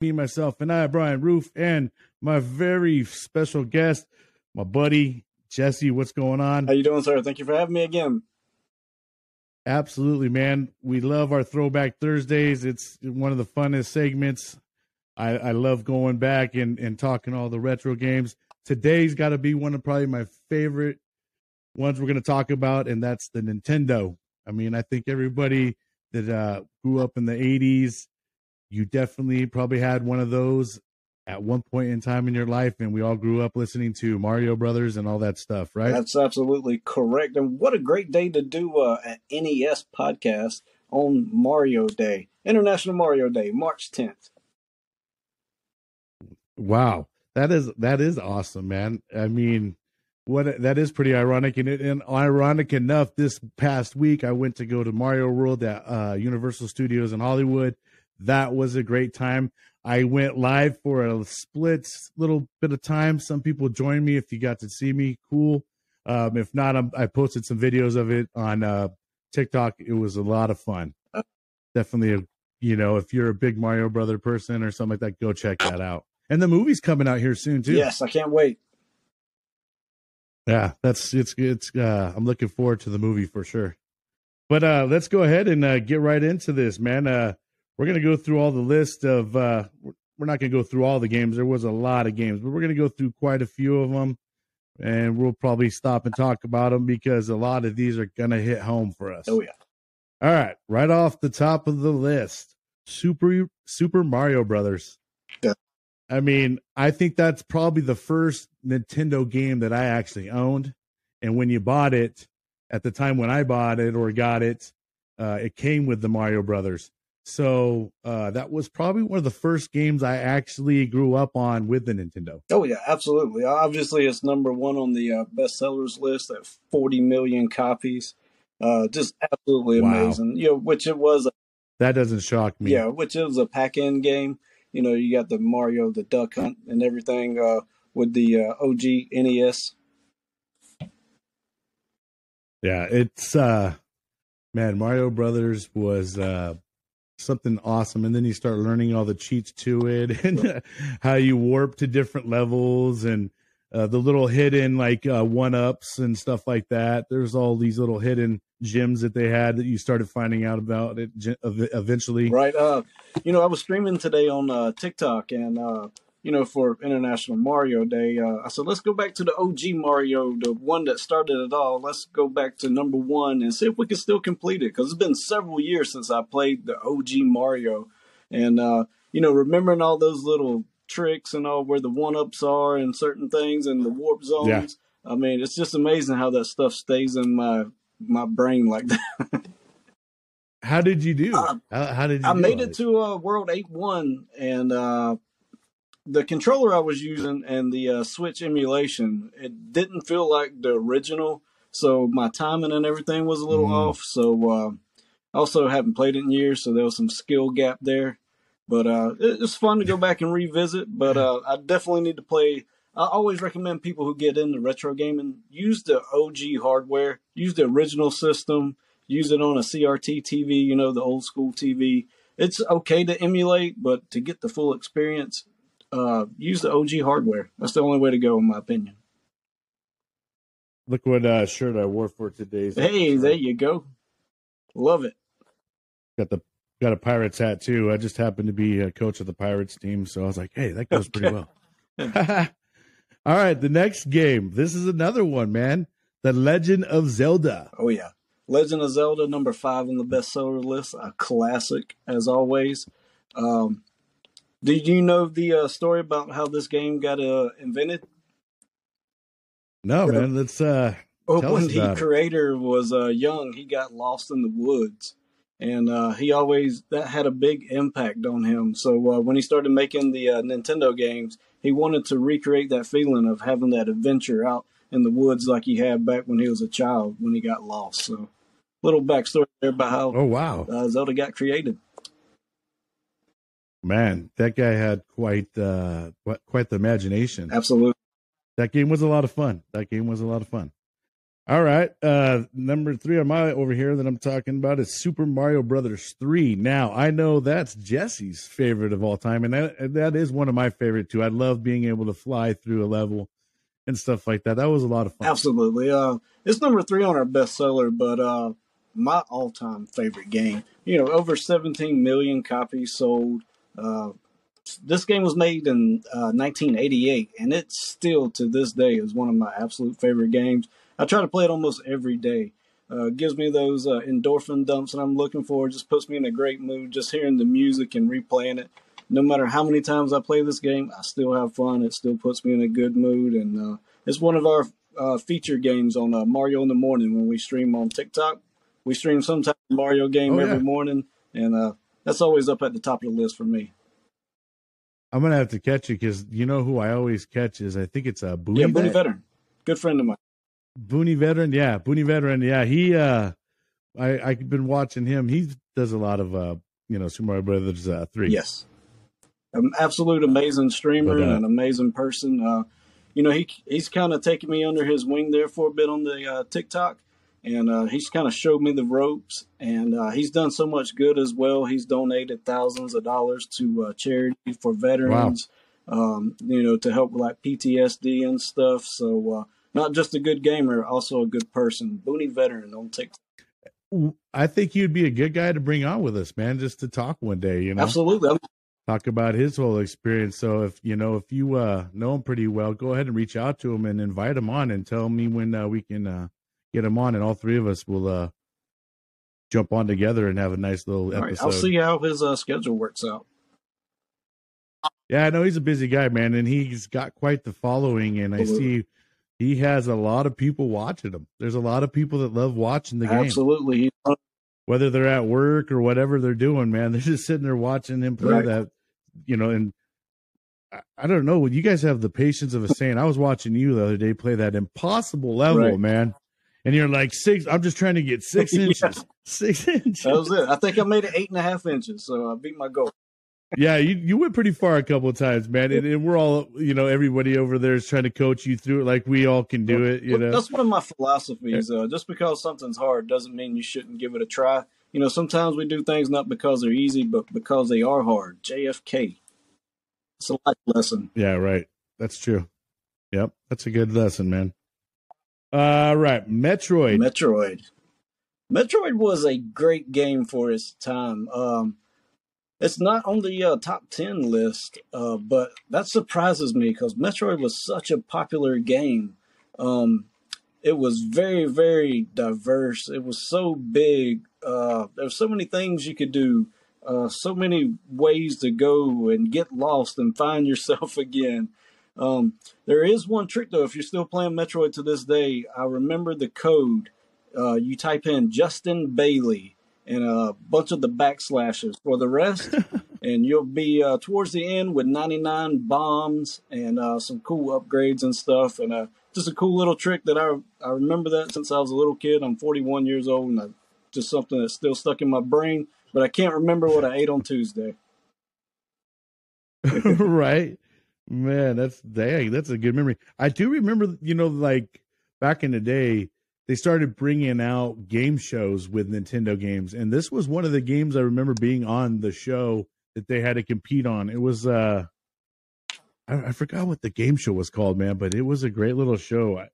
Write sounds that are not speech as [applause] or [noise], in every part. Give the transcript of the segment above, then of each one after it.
me, myself, and I, Bryan Roof, and my very special guest, my buddy Jesse. What's going on? How you doing, sir? Thank you for having me again. Absolutely, man. We love our Throwback Thursdays. It's one of the funnest segments. I, I love going back and, and talking all the retro games. Today's got to be one of probably my favorite ones we're going to talk about, and that's the Nintendo. I mean, I think everybody that uh, grew up in the 80s, you definitely probably had one of those at one point in time in your life, and we all grew up listening to Mario Brothers and all that stuff, right? That's absolutely correct. And what a great day to do uh, an NES podcast on Mario Day, International Mario Day, March 10th. Wow, that is that is awesome, man. I mean, what that is pretty ironic, and, it, and ironic enough, this past week I went to go to Mario World at uh, Universal Studios in Hollywood. That was a great time. I went live for a split little bit of time. Some people joined me. If you got to see me, cool. Um, if not, I'm, i posted some videos of it on uh, TikTok. It was a lot of fun. Definitely, a, you know, if you're a big Mario Brother person or something like that, go check that out. And the movie's coming out here soon too. Yes, I can't wait. Yeah, that's it's it's. Uh, I'm looking forward to the movie for sure. But uh, let's go ahead and uh, get right into this, man. Uh, we're gonna go through all the list of. Uh, we're not gonna go through all the games. There was a lot of games, but we're gonna go through quite a few of them, and we'll probably stop and talk about them because a lot of these are gonna hit home for us. Oh yeah. All right, right off the top of the list, Super Super Mario Brothers. Yeah. I mean, I think that's probably the first Nintendo game that I actually owned. And when you bought it, at the time when I bought it or got it, uh, it came with the Mario Brothers. So uh, that was probably one of the first games I actually grew up on with the Nintendo. Oh yeah, absolutely. Obviously, it's number one on the uh, bestsellers list at 40 million copies. Uh, just absolutely amazing. Wow. You know, which it was. A, that doesn't shock me. Yeah, which is a pack-in game. You know, you got the Mario, the Duck Hunt, and everything uh, with the uh, OG NES. Yeah, it's uh, man, Mario Brothers was uh, something awesome, and then you start learning all the cheats to it [laughs] and how you warp to different levels and uh, the little hidden like uh, one ups and stuff like that. There's all these little hidden gems that they had that you started finding out about it eventually. Right. Uh, you know, I was streaming today on uh, TikTok and, uh, you know, for International Mario Day, uh, I said, let's go back to the OG Mario, the one that started it all. Let's go back to number one and see if we can still complete it. Because it's been several years since I played the OG Mario. And, uh, you know, remembering all those little tricks and all where the one ups are and certain things and the warp zones. Yeah. I mean, it's just amazing how that stuff stays in my my brain like that. how did you do? Uh, how, how, did you I made it, it to uh, World Eight One, and uh, the controller I was using and the uh, Switch emulation, it didn't feel like the original, so my timing and everything was a little mm. off. So uh, also haven't played it in years, so there was some skill gap there. But uh, it's fun to go back and revisit. But uh, I definitely need to play. I always recommend people who get into retro gaming use the OG hardware, use the original system, use it on a CRT TV, you know, the old school TV. It's okay to emulate, but to get the full experience, uh, use the OG hardware. That's the only way to go, in my opinion. Look what uh, shirt I wore for today's. Hey, episode. there you go. Love it. Got the got a Pirates hat too. I just happened to be a coach of the Pirates team, so I was like, hey, that goes pretty well. [laughs] All right, the next game. This is another one, man. The Legend of Zelda. Oh yeah, Legend of Zelda, number five on the bestseller list, a classic as always. Um, did you know the uh, story about how this game got uh, invented? No, man. Let's uh, oh, when the creator was uh, young, he got lost in the woods and uh, he always that had a big impact on him. So uh, when he started making the uh, Nintendo games, he wanted to recreate that feeling of having that adventure out in the woods like he had back when he was a child when he got lost. So little backstory there about how oh wow uh, Zelda got created. Man, that guy had quite uh, quite the imagination. Absolutely, that game was a lot of fun. That game was a lot of fun. All right. Uh, number three on my over here that I'm talking about is Super Mario Brothers 3. Now, I know that's Jesse's favorite of all time, and that, that is one of my favorite too. I love being able to fly through a level and stuff like that. That was a lot of fun. Absolutely. Uh, it's number three on our bestseller, but uh, my all-time favorite game. You know, over 17 million copies sold. Uh, this game was made in uh, 1988, and it still to this day is one of my absolute favorite games. I try to play it almost every day. Uh, gives me those uh, endorphin dumps that I'm looking for. Just puts me in a great mood. Just hearing the music and replaying it. No matter how many times I play this game, I still have fun. It still puts me in a good mood, and uh, it's one of our uh, feature games on uh, Mario in the morning when we stream on TikTok. We stream some type of Mario game Oh, yeah. every morning, and uh, that's always up at the top of the list for me. I'm gonna have to catch you because you know who I always catch is I think it's a Booney yeah, Booney Vet- Veteran, good friend of mine. Booney veteran, yeah, Booney veteran, yeah. He, uh, I I've been watching him. He does a lot of uh, you know, Super Mario Brothers uh, three. Yes, an absolute amazing streamer But, uh, and an amazing person. Uh, you know, he he's kind of taken me under his wing there for a bit on the uh, TikTok, and uh, he's kind of showed me the ropes. And uh, he's done so much good as well. He's donated thousands of dollars to uh, charity for veterans. Um, you know, to help with like PTSD and stuff. So uh, not just a good gamer, also a good person. Booney Veteran on TikTok. I think you'd be a good guy to bring on with us, man, just to talk one day. You know, Absolutely. Talk about his whole experience. So if you know if you uh, know him pretty well, go ahead and reach out to him and invite him on, and tell me when uh, we can uh, get him on, and all three of us will uh, jump on together and have a nice little all right, episode. I'll see how his uh, schedule works out. Yeah, I know he's a busy guy, man, and he's got quite the following. And I see he has a lot of people watching him. There's a lot of people that love watching the game, Absolutely. Whether they're at work or whatever they're doing. Man, they're just sitting there watching him play Right. that, you know. And I, I don't know. You guys have the patience of a saint. I was watching you the other day play that impossible level, Right. man. And you're like six. I'm just trying to get six [laughs] Yeah. inches. Six [laughs] inches. That was it. I think I made it eight and a half inches, so I beat my goal. Yeah, you, you went pretty far a couple of times, man. And, and we're all, you know, everybody over there is trying to coach you through it like we all can do it, you Well, know. That's one of my philosophies. Uh, just because something's hard doesn't mean you shouldn't give it a try. You know, sometimes we do things not because they're easy, but because they are hard. JFK. It's a life lesson. Yeah, right. That's true. Yep, that's a good lesson, man. All right, Metroid. Metroid. Metroid was a great game for its time. Um, it's not on the uh, top 10 list, uh, but that surprises me because Metroid was such a popular game. Um, it was very, very diverse. It was so big. Uh, there's so many things you could do, uh, so many ways to go and get lost and find yourself [laughs] again. Um, there is one trick though. If you're still playing Metroid to this day, I remember the code. Uh, you type in Justin Bailey and a bunch of the backslashes for the rest, [laughs] and you'll be uh, towards the end with 99 bombs and uh, some cool upgrades and stuff. And uh, just a cool little trick that I I remember that since I was a little kid. I'm 41 years old, and I, just something that's still stuck in my brain. But I can't remember what I ate on Tuesday. [laughs] right? Man, that's dang, that's a good memory. I do remember, you know, like back in the day, they started bringing out game shows with Nintendo games, and this was one of the games I remember being on the show that they had to compete on. It was uh I, I forgot what the game show was called, man, but it was a great little show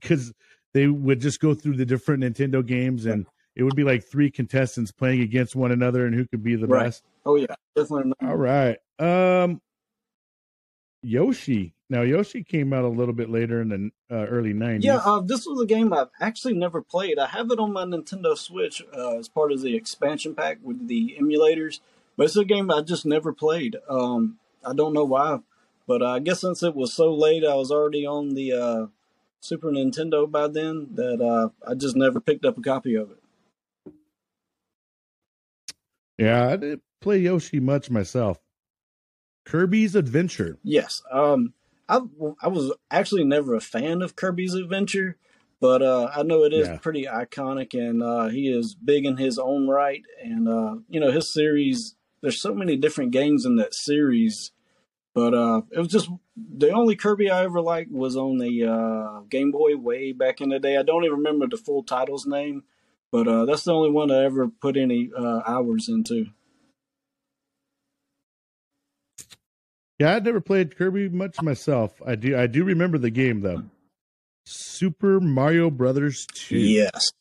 because they would just go through the different Nintendo games and it would be like three contestants playing against one another and who could be the Right. best. Oh yeah, definitely. All right. Um Yoshi. Now Yoshi came out a little bit later in the uh, early 90s. Yeah, uh, this was a game I've actually never played. I have it on my Nintendo Switch uh, as part of the expansion pack with the emulators, but it's a game I just never played. Um, I don't know why, but I guess since it was so late, I was already on the uh, Super Nintendo by then that uh, I just never picked up a copy of it. yeah, I didn't play Yoshi much myself. Kirby's Adventure. Yes, um, I I was actually never a fan of Kirby's Adventure, but uh, I know it is Yeah. pretty iconic, and uh, he is big in his own right. And uh, you know his series. There's so many different games in that series. But uh, it was just the only Kirby I ever liked was on the uh, Game Boy way back in the day. I don't even remember the full title's name, but uh, that's the only one I ever put any uh, hours into. Yeah, I'd never played Kirby much myself. I do I do remember the game though. Super Mario Brothers 2. Yes.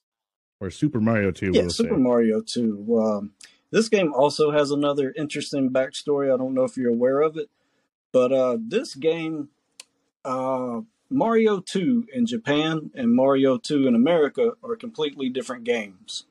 Or Super Mario 2. Yeah, we'll Super say. Mario 2. Um, this game also has another interesting backstory. I don't know if you're aware of it, but uh, this game, uh, Mario 2 in Japan and Mario 2 in America are completely different games.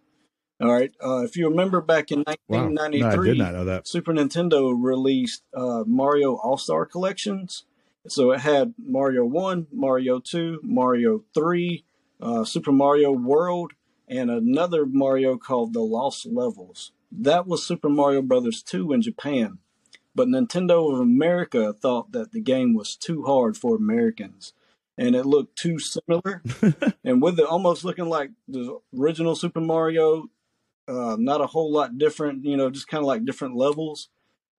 All right. Uh, if you remember back in Wow. No, I 1993, did not know that. Super Nintendo released uh, Mario All Star Collections. So it had Mario 1, Mario 2, Mario 3, uh, Super Mario World, and another Mario called The Lost Levels. That was Super Mario Brothers 2 in Japan. But Nintendo of America thought that the game was too hard for Americans. And it looked too similar. [laughs] and with it almost looking like the original Super Mario, uh, not a whole lot different, you know, just kind of like different levels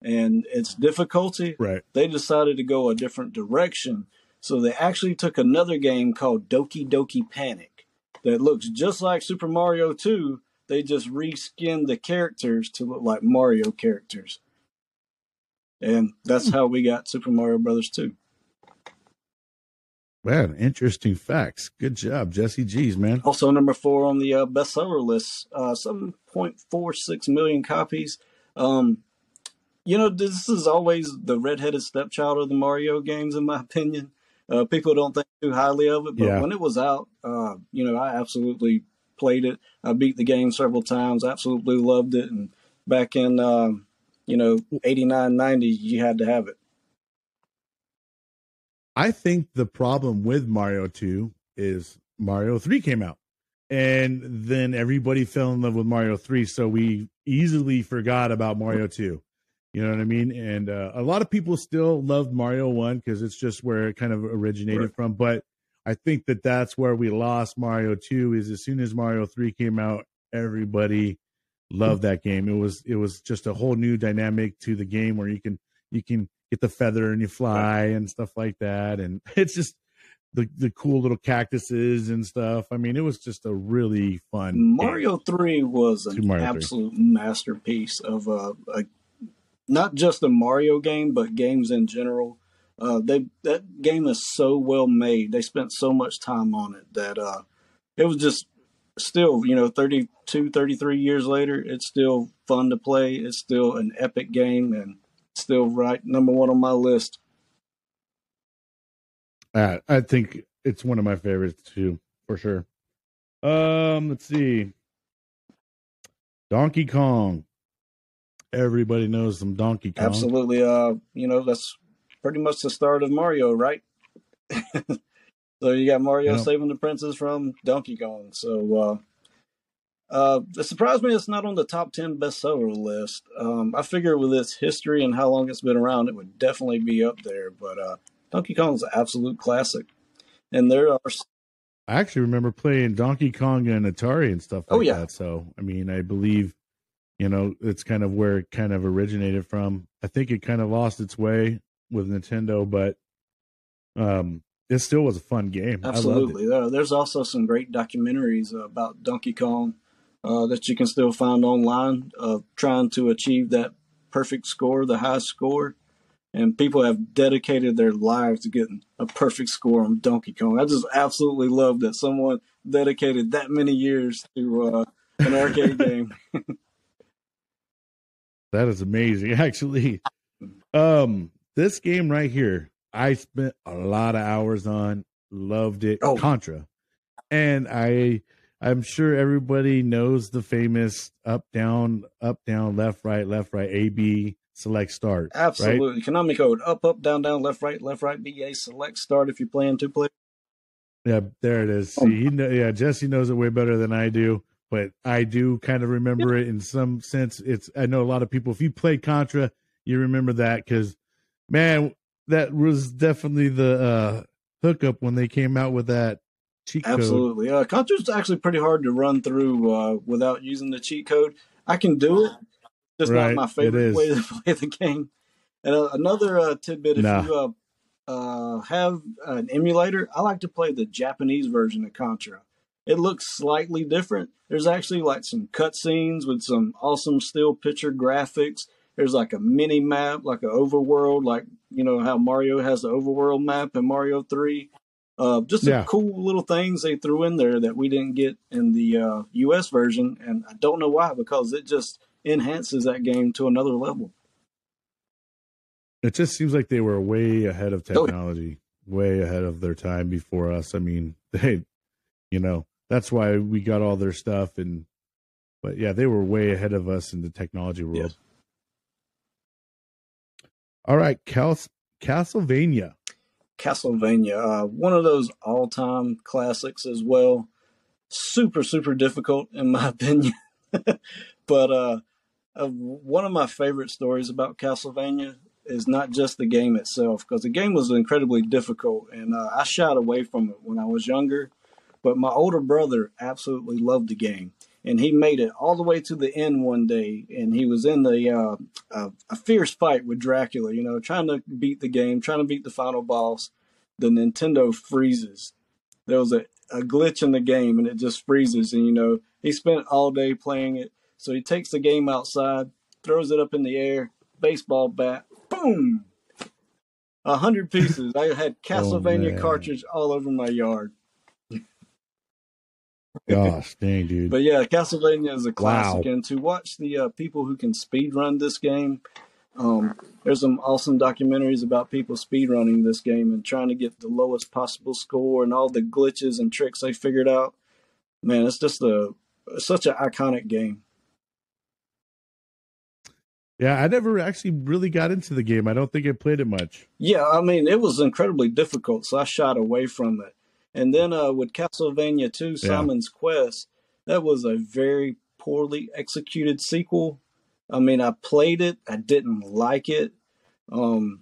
and its difficulty, Right. they decided to go a different direction. So they actually took another game called Doki Doki Panic that looks just like Super Mario 2. They just reskinned the characters to look like Mario characters. And that's how we got Super Mario Brothers 2. Man, interesting facts. Good job, Jesse G's, man. Also, number four on the uh, bestseller list, uh, 7.46 million copies. Um, you know, this is always the redheaded stepchild of the Mario games, in my opinion. Uh, people don't think too highly of it, but Yeah. when it was out, uh, you know, I absolutely played it. I beat the game several times, absolutely loved it. And back in, um, you know, 89, 90, you had to have it. I think the problem with Mario 2 is Mario 3 came out. And then everybody fell in love with Mario 3. So we easily forgot about Mario 2. You know what I mean? And uh, a lot of people still love Mario 1 because it's just where it kind of originated Right. from. But I think that that's where we lost Mario 2 is as soon as Mario 3 came out, everybody loved that game. It was it was just a whole new dynamic to the game where you can you can get the feather and you fly and stuff like that. And [laughs] it's just the the cool little cactuses and stuff. I mean, it was just a really fun game. Mario 3 was an Mario 3. absolute masterpiece of a, a not just a Mario game, but games in general. Uh, they that game is so well made. They spent so much time on it that uh, it was just still, you know, 32, 33 years later, it's still fun to play. It's still an epic game and still right number one on my list. Uh, I think it's one of my favorites too, for sure. Um, let's see. Donkey Kong. Everybody knows some Donkey Kong. Absolutely. Uh, you know, that's pretty much the start of Mario, right? [laughs] so you got Mario Yep. saving the princess from Donkey Kong. So uh uh it surprised me it's not on the top ten bestseller list. Um I figure with its history and how long it's been around it would definitely be up there, but uh Donkey Kong's an absolute classic. And there are I actually remember playing Donkey Kong and Atari and stuff like Oh, yeah. that. So, I mean, I believe, you know, it's kind of where it kind of originated from. I think it kind of lost its way with Nintendo, but um, it still was a fun game. Absolutely. There, there's also some great documentaries about Donkey Kong uh, that you can still find online of trying to achieve that perfect score, the high score. And people have dedicated their lives to getting a perfect score on Donkey Kong. I just absolutely love that someone dedicated that many years to uh, an arcade [laughs] game. That is amazing, [laughs] actually. Um, this game right here, I spent a lot of hours on, loved it. Oh. Contra. And I I'm sure everybody knows the famous up down up down left right left right A B select start. Right? Absolutely. Konami code up, up, down, down, left, right, left, right, BA, select, start if you're playing two players. Yeah, there it is. Oh. See, he kn- yeah, Jesse knows it way better than I do, but I do kind of remember it in some sense. It's I know a lot of people. If you played Contra, you remember that because man, that was definitely the uh, hookup when they came out with that cheat code. Absolutely. Uh, Contra's actually pretty hard to run through uh, without using the cheat code. I can do it. Just Right, not my favorite way to [laughs] play the game. And uh, another uh, tidbit: if Nah. you uh, uh, have an emulator, I like to play the Japanese version of Contra. It looks slightly different. There's actually like some cutscenes with some awesome still picture graphics. There's like a mini map, like an overworld, like you know how Mario has the overworld map in Mario Three. Uh, just some Yeah. cool little things they threw in there that we didn't get in the uh, U.S. version, and I don't know why because it just enhances that game to another level. It just seems like they were way ahead of Oh, technology, way ahead of their time before us. I mean, [laughs] they, you know, that's why we got all their stuff. And, but yeah, they were way ahead of us in the technology world. Yes. All right, Cal- Castlevania. Castlevania, uh, one of those all-time classics as well. Super, super difficult in my [laughs] opinion, but uh, uh, one of my favorite stories about Castlevania is not just the game itself, because the game was incredibly difficult, and uh, I shied away from it when I was younger. But my older brother absolutely loved the game, and he made it all the way to the end one day, and he was in the uh, a, a fierce fight with Dracula, you know, trying to beat the game, trying to beat the final boss. The Nintendo freezes. There was a, a glitch in the game, and it just freezes. And you know, he spent all day playing it, so he takes the game outside, throws it up in the air, baseball bat, boom, a hundred pieces. I had Castlevania man. cartridge all over my yard. Gosh, dang, dude. But yeah, Castlevania is a classic, Wow. and to watch the uh, people who can speed run this game, um, there's some awesome documentaries about people speed running this game and trying to get the lowest possible score and all the glitches and tricks they figured out. Man, it's just a such an iconic game. yeah, I never actually really got into the game. I don't think I played it much. Yeah, I mean it was incredibly difficult, so I shied away from it. And then uh, with Castlevania 2, Simon's Quest, that was a very poorly executed sequel. I mean, I played it, I didn't like it, um,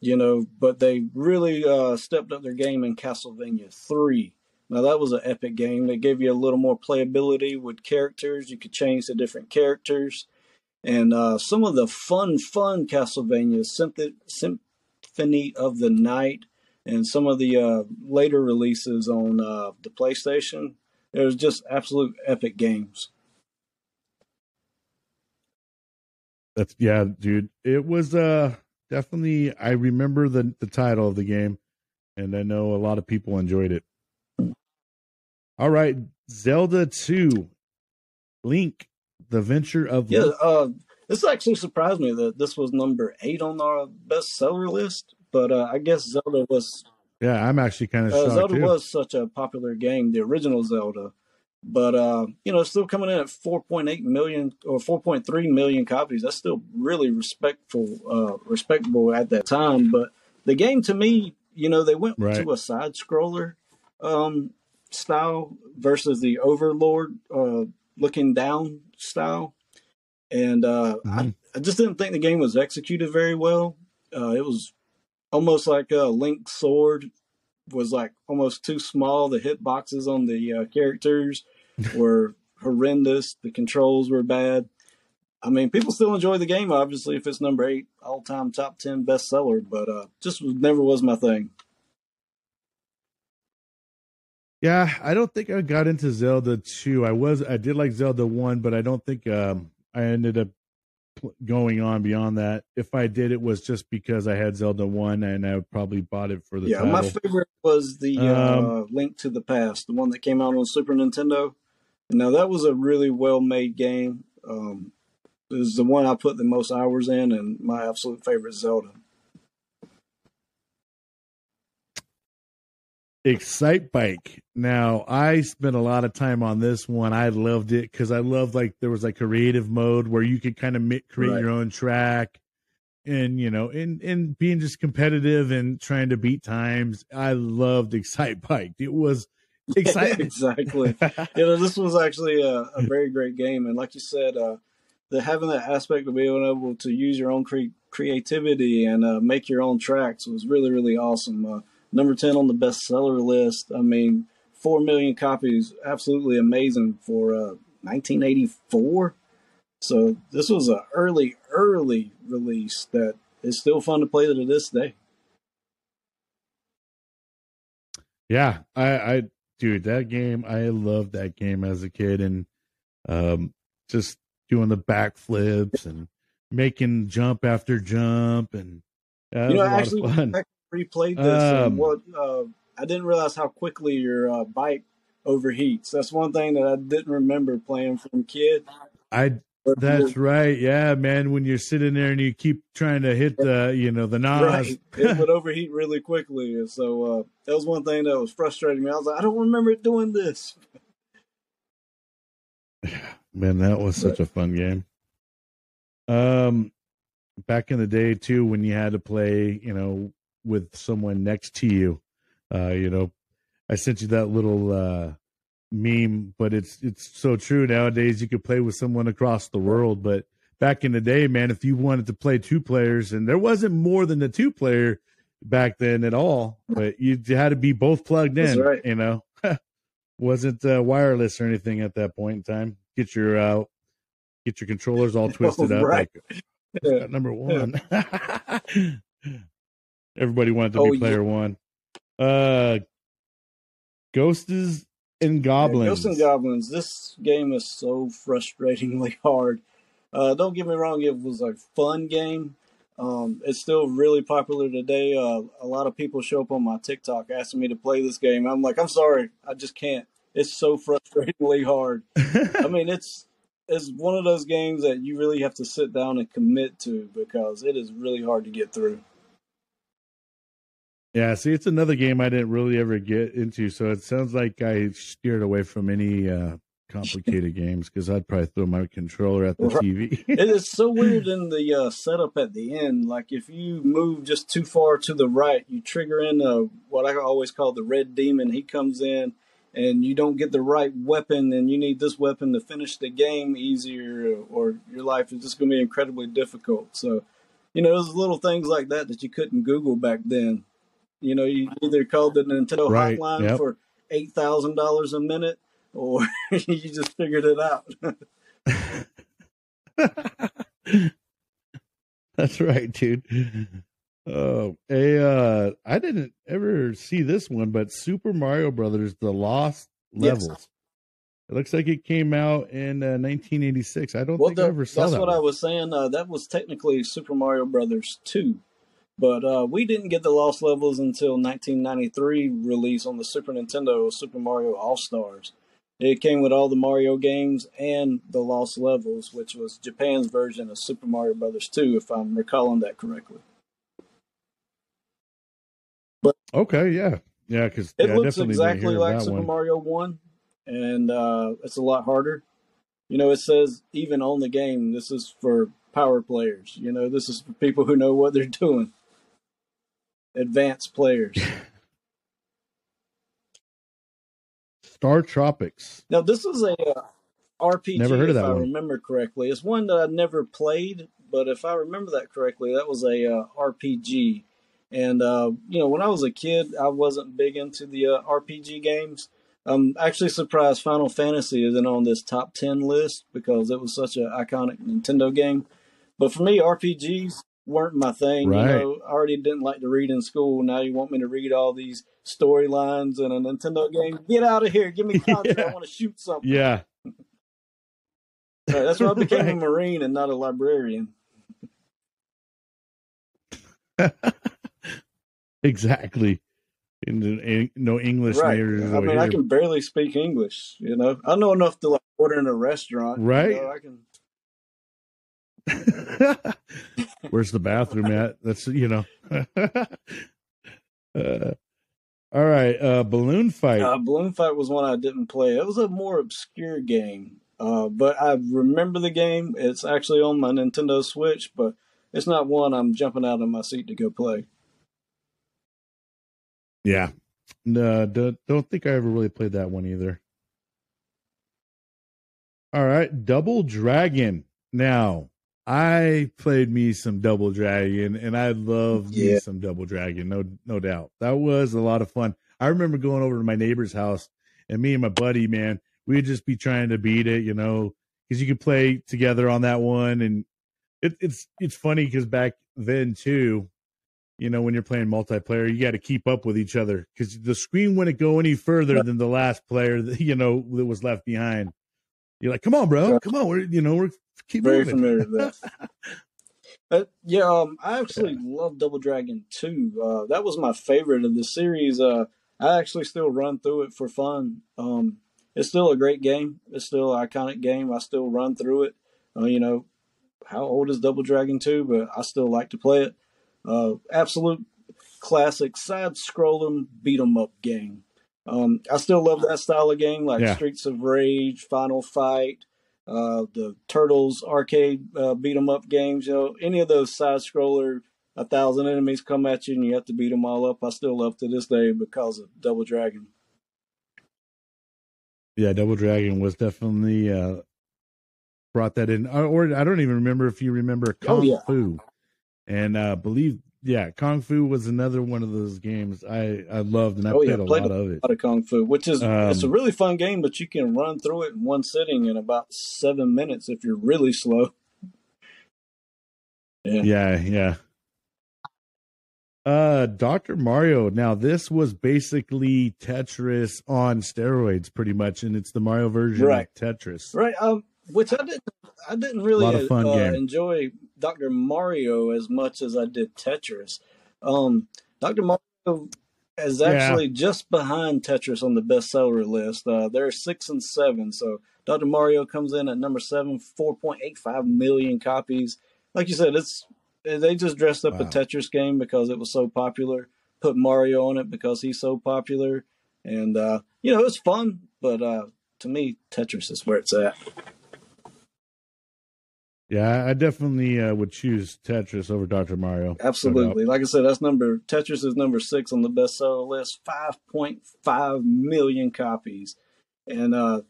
you know, but they really uh, stepped up their game in Castlevania 3. Now that was an epic game. They gave you a little more playability with characters. You could change the different characters, and uh, some of the fun, fun Castlevania Symph- Symphony of the Night, and some of the uh, later releases on uh, the PlayStation. It was just absolute epic games. That's yeah, dude. It was uh definitely I remember the the title of the game and I know a lot of people enjoyed it. All right, Zelda 2 Link the Venture of Yeah, uh, this actually surprised me that this was number eight on our bestseller list. But uh, I guess Zelda was Yeah, I'm actually kind of uh, Zelda too. was such a popular game, the original Zelda. But uh, you know, still coming in at 4.8 million or 4.3 million copies. That's still really respectful, uh, respectable at that time. But the game, to me, you know, they went Right. to a side scroller um, style versus the Overlord uh, looking down style, and uh, I, Mhm. I just didn't think the game was executed very well. Uh, it was almost like a Link's sword was like almost too small. The hit boxes on the uh, characters [laughs] were horrendous. The controls were bad. I mean, people still enjoy the game, obviously, if it's number eight all time top 10 bestseller, but uh, just was, never was my thing. Yeah, I don't think I got into Zelda 2. I was I did like Zelda 1, but I don't think um I ended up going on beyond that. If I did it was just because I had Zelda 1 and I probably bought it for the yeah, title. my favorite was the uh, Um, Link to the Past, the one that came out on Super Nintendo. Now, that was a really well made game. Um, it was the one I put the most hours in, and my absolute favorite Zelda. Excitebike. Now, I spent a lot of time on this one. I loved it because I loved like there was like creative mode where you could kind of create Right. your own track, and you know, and and being just competitive and trying to beat times. I loved Excitebike. It was [laughs] exciting. exactly. [laughs] you know, this was actually a, a very great game, and like you said, uh, the having that aspect of being able to use your own cre- creativity and uh, make your own tracks was really, really awesome. Uh, number ten on the bestseller list. I mean, four million copies, absolutely amazing for uh, 1984. So this was an early, early release that is still fun to play to this day. Yeah, I, I, dude, that game, I loved that game as a kid, and um, just doing the backflips and making jump after jump, and yeah, You know, was a I lot actually of fun. Replayed this, Um, what uh, I didn't realize how quickly your uh, bike overheats. That's one thing that I didn't remember playing from kid. I That's right. Yeah, man. When you're sitting there and you keep trying to hit the, you know, the nos. right, [laughs] it would [laughs] overheat really quickly, and so uh, that was one thing that was frustrating me. I was like, I don't remember it doing this. [sighs] man, that was such a fun game. Um, back in the day too, when you had to play, you know, with someone next to you, uh, you know, I sent you that little uh meme, but it's it's so true nowadays. You could play with someone across the world, but back in the day, man, if you wanted to play two players, and there wasn't more than the two player back then at all, but you had to be both plugged in. right. You know, [laughs] wasn't uh, wireless or anything at that point in time. Get your uh, get your controllers all [laughs] twisted up. Right. Like, Yeah. [laughs] number one. Everybody wanted to Oh, be yeah. player one. Uh, Ghosts and Yeah, Goblins. Ghosts and Goblins. This game is so frustratingly [laughs] hard. Uh, don't get me wrong; it was a fun game. Um, it's still really popular today. Uh, a lot of people show up on my TikTok asking me to play this game. I'm like, I'm sorry, I just can't. It's so [laughs] frustratingly hard. I [laughs] mean, it's it's one of those games that you really have to sit down and commit to because it is really hard to get through. Yeah, see, it's another game I didn't really ever get into, so it sounds like I steered away from any uh, complicated [laughs] games because I'd probably throw my controller at the Right. TV. [laughs] it is so weird in the uh, setup at the end. Like if you move just too far to the right, you trigger in uh, what I always call the red demon. He comes in, and you don't get the right weapon, and you need this weapon to finish the game easier, or your life is just going to be incredibly difficult. So, you know, there's little things like that that you couldn't Google back then. You know, you either called the Nintendo Right, hotline yep. for eight thousand dollars a minute, or [laughs] you just figured it out. [laughs] That's right, dude. Oh, a uh, I didn't ever see this one, but Super Mario Brothers: The Lost Yes. Levels. It looks like it came out in uh, 1986. I don't Well, think I ever saw that's that. That's what I was saying. Uh, that was technically Super Mario Brothers 2. But uh, we didn't get the Lost Levels until 1993 release on the Super Nintendo Super Mario All Stars. It came with all the Mario games and the Lost Levels, which was Japan's version of Super Mario Brothers 2, if I'm recalling that correctly. But Okay, yeah, yeah, because It yeah, looks exactly like Super one. Mario 1, and uh, it's a lot harder. You know, it says even on the game, this is for power players. You know, this is for people who know what they're [laughs] doing. Advanced players. StarTropics. now, this is a uh, RPG, Never heard of that if I one. remember correctly. It's one that I never played, but if I remember that correctly, that was a uh, RPG. And, uh, you know, when I was a kid, I wasn't big into the uh, RPG games. I'm actually surprised Final Fantasy isn't on this top 10 list because it was such an iconic Nintendo game. But for me, RPGs weren't my thing. Right. You know, I already didn't like to read in school. Now you want me to read all these storylines in a Nintendo game? Get out of here. Give me [laughs] content. I want to shoot something. Yeah, Right, that's why I [laughs] became a Marine and not a librarian. [laughs] exactly. In, in no English right. I mean, I can barely speak English. You know, I know enough to like order in a restaurant. you Right. know, I can. [laughs] Where's the bathroom at? That's you know. [laughs] uh, all right, uh, balloon fight. Uh, Balloon Fight was one I didn't play. It was a more obscure game, uh, but I remember the game. It's actually on my Nintendo Switch, but it's not one I'm jumping out of my seat to go play. yeah, no, don't, don't think I ever really played that one either. All right, Double Dragon. Now, I played me some Double Dragon, and I love me some Double Dragon. No, no doubt. That was a lot of fun. I remember going over to my neighbor's house, and me and my buddy, man, we'd just be trying to beat it, you know, because you could play together on that one, and it, it's it's funny because back then too, you know, when you're playing multiplayer, you got to keep up with each other because the screen wouldn't go any further than the last player [laughs] that you know that was left behind. You're like, come on, bro, come on, we're you know we're keep Very moving. familiar with that. [laughs] Uh, yeah, um, I actually love Double Dragon 2. Uh, that was my favorite of the series. Uh, I actually still run through it for fun. Um, it's still a great game. It's still an iconic game. I still run through it. Uh, you know, how old is Double Dragon 2? But I still like to play it. Uh, absolute classic side scrolling beat 'em up game. Um, I still love that style of game, like Yeah. Streets of Rage, Final Fight, uh, the Turtles arcade uh, beat 'em up games. You know, any of those side scroller, a thousand enemies come at you and you have to beat them all up. I still love to this day because of Double Dragon. Yeah, Double Dragon was definitely uh brought that in. Or, or I don't even remember if you remember Kung Oh, yeah. Fu, and uh believe yeah, Kung Fu was another one of those games I I loved and I Oh, played yeah, a played lot of it. Out of Kung Fu, which is it's a Um, really fun game, but you can run through it in one sitting in about seven minutes if you're really slow. Yeah. Yeah, yeah. Uh Dr. Mario. Now this was basically Tetris on steroids pretty much and it's the Mario version Right. of Tetris. Right. Um, which I didn't. I didn't really fun uh, enjoy Doctor Mario as much as I did Tetris. Um, Doctor Mario is Yeah. actually just behind Tetris on the bestseller list. Uh, they're six and seven. So Doctor Mario comes in at number seven, four point eight five million copies. Like you said, it's they just dressed up a Tetris game because it was so popular. Put Mario on it because he's so popular, and uh, you know it was fun. But uh, to me, Tetris is where it's at. Yeah, I definitely uh, would choose Tetris over Dr. Mario. no. Absolutely. Like I said, that's number Tetris is number six on the bestseller list. Five point five million copies, and uh,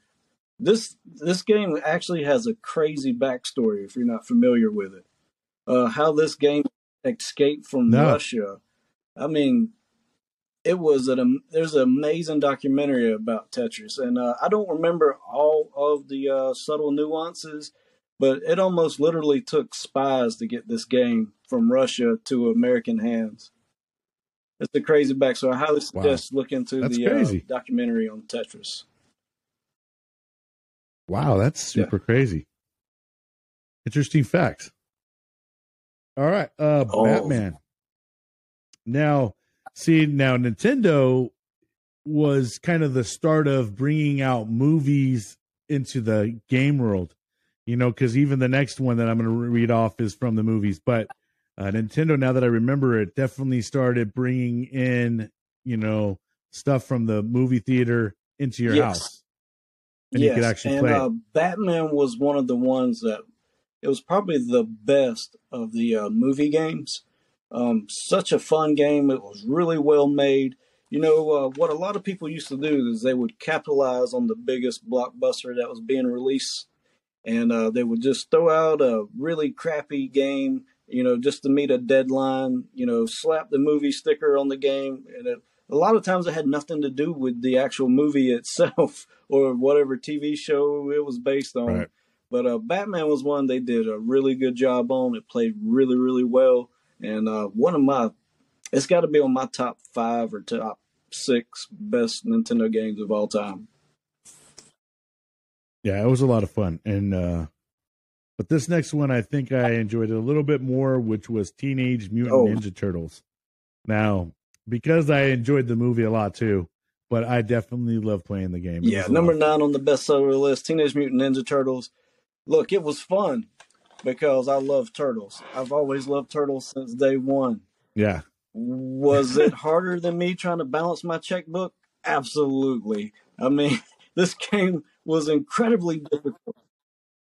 this this game actually has a crazy backstory. If you're not familiar with it, uh, how this game escaped from No. Russia. I mean, it was an am- there's an amazing documentary about Tetris, and uh, I don't remember all of the uh, subtle nuances, but it almost literally took spies to get this game from Russia to American hands. It's a crazy backstory. I highly suggest look into That's the uh, documentary on Tetris. Wow, that's super crazy. Interesting facts. All right, uh Oh. Batman. Now, see, now Nintendo was kind of the start of bringing out movies into the game world. You know, cuz even the next one that I'm going to read off is from the movies, but uh, Nintendo now that I remember it definitely started bringing in, you know, stuff from the movie theater into your Yes. house. And you could actually and play it. uh, Batman was one of the ones that it was probably the best of the uh, movie games. Um, such a fun game. It was really well made. You know uh, what a lot of people used to do is they would capitalize on the biggest blockbuster that was being released, and uh, they would just throw out a really crappy game. You know, just to meet a deadline. You know, slap the movie sticker on the game, and it, a lot of times it had nothing to do with the actual movie [laughs] itself or whatever TV show it was based on. Right. But uh, Batman was one they did a really good job on. It played really, really well, and uh, one of my, it's got to be on my top five or top six best Nintendo games of all time. Yeah, it was a lot of fun. And uh but this next one I think I enjoyed it a little bit more, which was Teenage Mutant Oh. Ninja Turtles. Now, because I enjoyed the movie a lot too, but I definitely love playing the game. It Yeah, number nine on the bestseller list, Teenage Mutant Ninja Turtles. Look, it was fun because I love turtles. I've always loved turtles since day one. Yeah. Was it [laughs] harder than me trying to balance my checkbook? Absolutely. I mean, [laughs] this game was incredibly difficult.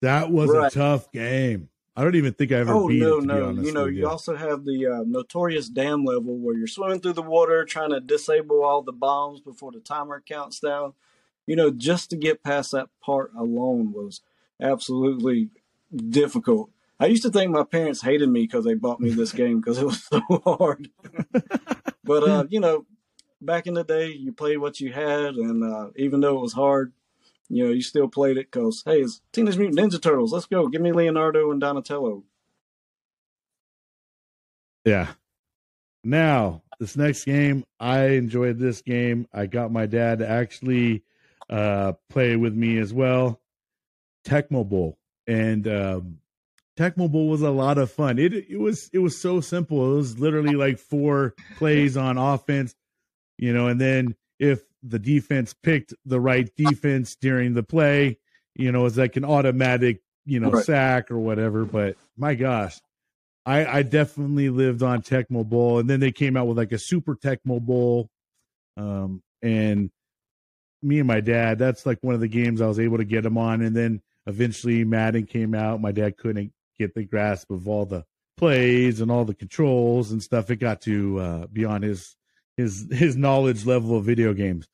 That was Right. a tough game. I don't even think I ever Oh beat no, it to no! You know, you also have the uh, notorious dam level where you're swimming through the water trying to disable all the bombs before the timer counts down. You know, just to get past that part alone was absolutely difficult. I used to think my parents hated me because they bought me this [laughs] game because it was [laughs] so hard. but uh, you know, back in the day, you played what you had, and uh, even though it was hard, you know, you still played it because hey, it's Teenage Mutant Ninja Turtles. Let's go, give me Leonardo and Donatello. Yeah. Now, this next game, I enjoyed this game. I got my dad to actually uh, play with me as well. Tecmo Bowl. And um, Tecmo Bowl was a lot of fun. It it was it was so simple. It was literally like four plays on offense, you know, and then if the defense picked the right defense during the play, you know, it's like an automatic, you know, right. sack or whatever. But my gosh, I, I definitely lived on Tecmo Bowl, and then they came out with like a Super Tecmo Bowl, um, and me and my dad. That's like one of the games I was able to get him on, and then eventually Madden came out. My dad couldn't get the grasp of all the plays and all the controls and stuff. It got to uh, beyond his his [laughs] his knowledge level of video games.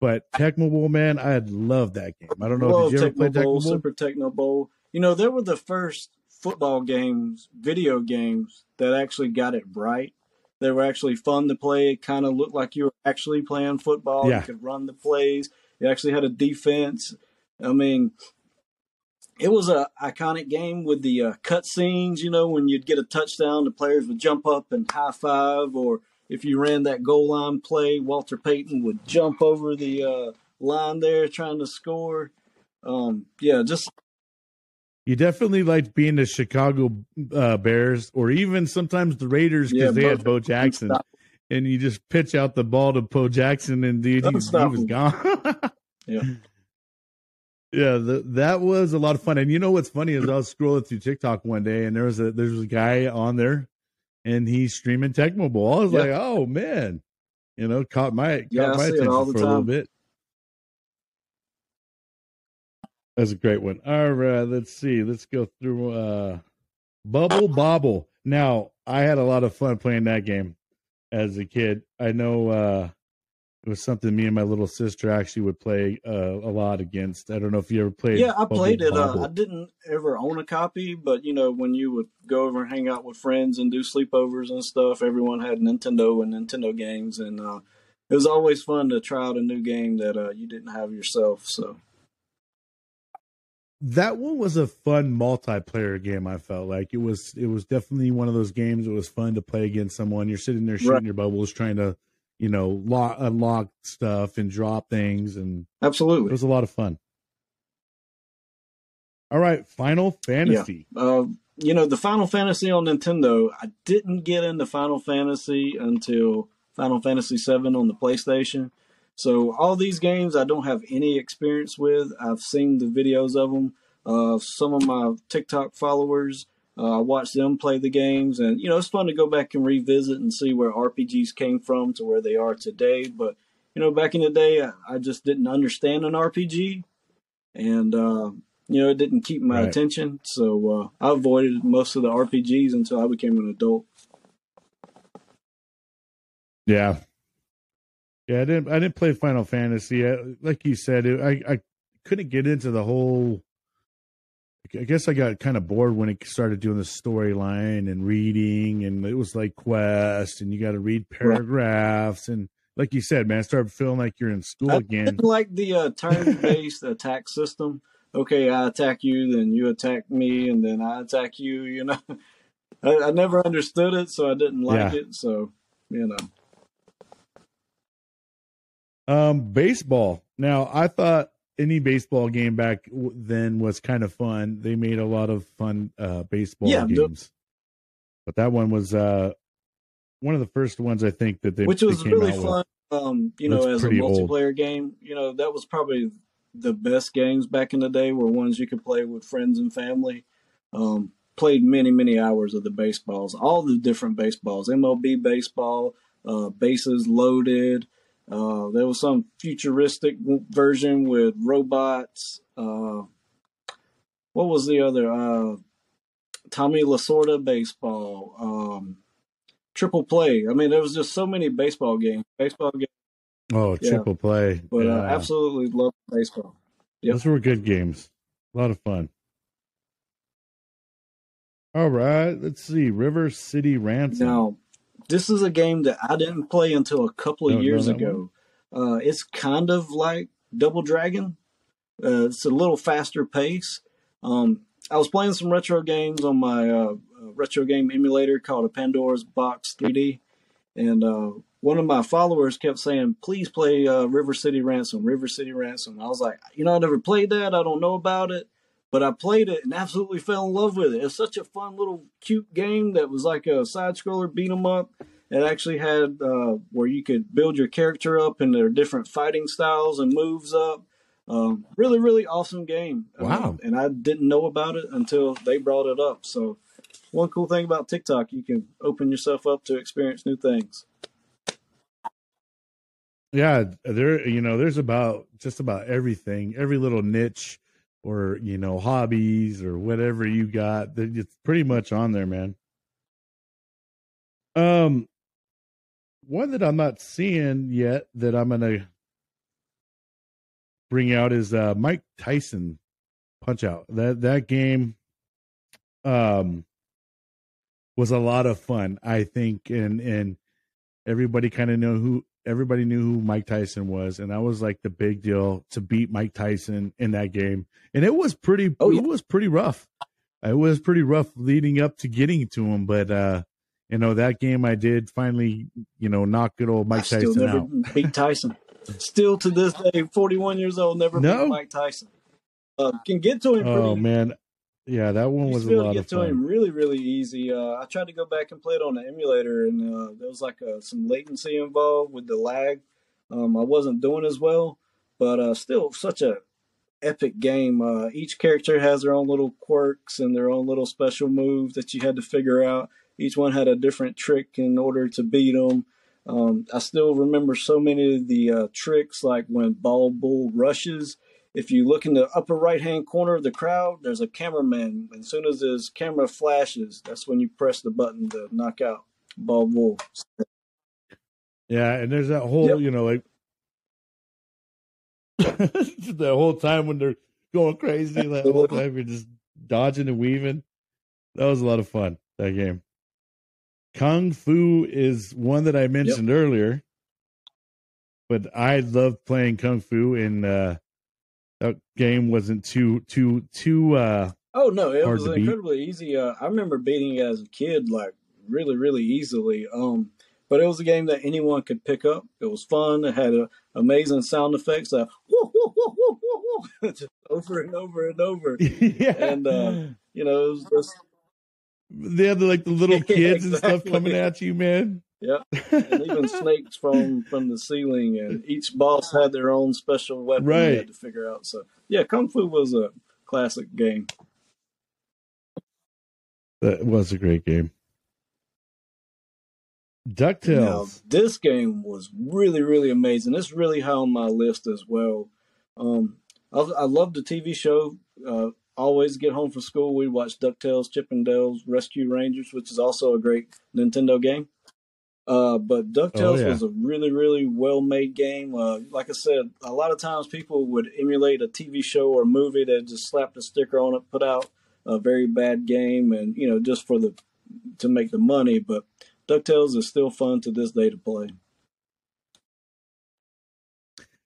But Tecmo Bowl, man, I love that game. I don't know. Love did you ever Tecmo play Tecmo Bowl, Bowl? Super Tecmo Bowl. You know, they were the first football games, video games that actually got it right. They were actually fun to play. It kind of looked like you were actually playing football. Yeah. You could run the plays. You actually had a defense. I mean, it was a iconic game with the uh, cut scenes. You know, when you'd get a touchdown, the players would jump up and high five, or if you ran that goal line play, Walter Payton would jump over the uh, line there trying to score. Um, yeah, just you definitely liked being the Chicago uh, Bears or even sometimes the Raiders because yeah, they had Bo Jackson, and you just pitch out the ball to Bo Jackson, and dude, he, he was gone. [laughs] yeah. Yeah, the, that was a lot of fun. And you know what's funny is I was scrolling through TikTok one day, and there was a there's a guy on there and he's streaming Tecmo Bowl. I was like, oh man, you know, caught my caught yeah, my attention for time. a little bit. That's a great one. All right, let's see. Let's go through uh Bubble Bobble. Now, I had a lot of fun playing that game as a kid. I know uh it was something me and my little sister actually would play uh, a lot against. I don't know if you ever played. Yeah, I played it. Uh, I didn't ever own a copy, but you know, when you would go over and hang out with friends and do sleepovers and stuff, everyone had Nintendo and Nintendo games, and uh, it was always fun to try out a new game that uh, you didn't have yourself. So that one was a fun multiplayer game. I felt like it was. It was definitely one of those games. It was fun to play against someone. You're sitting there shooting right. your bubbles, trying to you know, lock, unlock stuff and drop things, and absolutely, it was a lot of fun. All right, Final Fantasy. Yeah. Uh, you know, the Final Fantasy on Nintendo. I didn't get into Final Fantasy until Final Fantasy VII on the PlayStation. So all these games I don't have any experience with. I've seen the videos of them. Uh, some of my TikTok followers uh, I watched them play the games, and you know it's fun to go back and revisit and see where RPGs came from to where they are today. But you know, back in the day, I, I just didn't understand an RPG, and uh, you know it didn't keep my right. attention. So uh, I avoided most of the RPGs until I became an adult. Yeah, yeah, I didn't. I didn't play Final Fantasy. I, like you said, it, I I couldn't get into the whole I guess I got kind of bored when it started doing the storyline and reading, and it was like quest, and you got to read [laughs] paragraphs, and like you said, man, I started feeling like you're in school I again. Like the uh, turn-based attack system. Okay, I attack you, then you attack me, and then I attack you. You know, [laughs] I, I never understood it, so I didn't like yeah. it. So you know. Um, baseball. Now, I thought any baseball game back then was kind of fun. They made a lot of fun uh, baseball yeah, games, but that one was uh, one of the first ones I think that they which was really fun. Um, you know, as a multiplayer old. game, you know that was probably the best games back in the day were ones you could play with friends and family. Um, played many many hours of the baseballs, all the different baseballs, MLB baseball, uh, bases loaded. Uh, there was some futuristic version with robots. Uh, what was the other? Uh, Tommy Lasorda baseball. Um, triple play. I mean, there was just so many baseball games. Baseball games. Oh, yeah. triple play. But yeah. absolutely love baseball. Yep. Those were good games. A lot of fun. All right, let's see. River City Ransom. Now, this is a game that I didn't play until a couple of years ago. Uh, it's kind of like Double Dragon. Uh, it's a little faster pace. Um, I was playing some retro games on my uh, retro game emulator called a Pandora's Box 3D, and uh, one of my followers kept saying, "Please play uh, River City Ransom, River City Ransom." I was like, you know, I never played that. I don't know about it, but I played it and absolutely fell in love with it. It's such a fun little cute game that was like a side scroller beat 'em up. It actually had uh, where you could build your character up and their different fighting styles and moves up. Um, really, really awesome game. Wow. And I didn't know about it until they brought it up. So, one cool thing about TikTok, you can open yourself up to experience new things. Yeah, there you know, there's about just about everything, every little niche or you know, hobbies or whatever you got. It's pretty much on there, man. Um one that I'm not seeing yet that I'm gonna bring out is uh Mike Tyson Punch Out. That that game um was a lot of fun, I think, and and everybody kind of know who everybody knew who Mike Tyson was, and that was like the big deal to beat Mike Tyson in that game. And it was pretty Oh, yeah. it was pretty rough. It was pretty rough leading up to getting to him, but uh you know that game I did finally, you know, knock good old I Mike still Tyson never out. beat Tyson. Still to this day, 41 years old, never No? beat Mike Tyson. Uh, can get to him pretty Oh man, yeah, that one was a lot of to fun. him really, really easy. Uh, I tried to go back and play it on the emulator, and uh, there was like uh, some latency involved with the lag. Um, I wasn't doing as well, but uh, still such a epic game. Uh, each character has their own little quirks and their own little special move that you had to figure out. Each one had a different trick in order to beat them. Um, I still remember so many of the uh, tricks, like when Bald Bull rushes. If you look in the upper right hand corner of the crowd, there's a cameraman. As soon as his camera flashes, that's when you press the button to knock out Bald Bull. Yeah, and there's that whole, Yep. you know, like [laughs] the whole time when they're going crazy, that whole time you're just dodging and weaving. That was a lot of fun. That game. Kung Fu is one that I mentioned earlier, but I love playing Kung Fu, and uh, that game wasn't too too too. uh Oh no, it was beat. incredibly easy. Uh, I remember beating it as a kid, like really, really easily. Um, but it was a game that anyone could pick up. It was fun. It had uh amazing sound effects, uh, [laughs] over and over and over. [laughs] yeah, And, uh, You know, it was just they had the, like the little [laughs] Yeah, kids and stuff coming at you, man. Yeah, and even [laughs] snakes from from the ceiling, and each boss had their own special weapon Right. had to figure out. So yeah, Kung Fu was a classic game. That was a great game. Now, DuckTales. this game was really, really amazing. It's really high on my list as well. Um, I, I love the TV show. Uh, always get home from school, we watch DuckTales, Chip and Dale's Rescue Rangers, which is also a great Nintendo game. Uh, but DuckTales Oh, yeah. was a really, really well made game. Uh, like I said, a lot of times people would emulate a TV show or movie that just slapped a sticker on it, put out a very bad game, and you know just for the to make the money. But DuckTales is still fun to this day to play.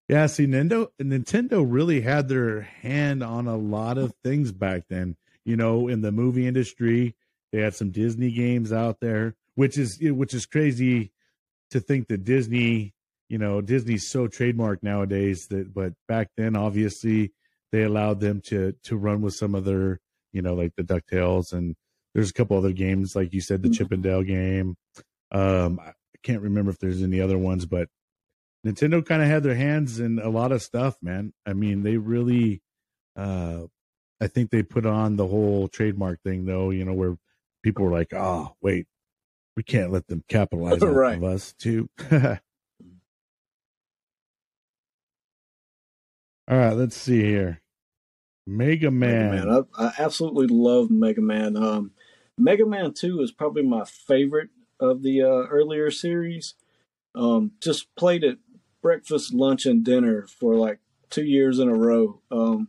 Yeah, see, Nintendo Nintendo really had their hand on a lot of things back then. You know, in the movie industry, they had some Disney games out there, which is which is crazy to think that Disney, you know, Disney's so trademarked nowadays that but back then obviously they allowed them to to run with some of their, you know, like the DuckTales and there's a couple other games like you said the Mhm. Chip and Dale game. Um I can't remember if there's any other ones, but Nintendo kind of had their hands in a lot of stuff, man. I mean, they really, uh, I think they put on the whole trademark thing, though, you know, where people were like, oh, wait, we can't let them capitalize [laughs] off Right. us, too. [laughs] All right, let's see here. Mega Man. Mega Man. I, I absolutely love Mega Man. Um, Mega Man 2 is probably my favorite of the uh, earlier series. Um, just played it breakfast, lunch, and dinner for like two years in a row. Um,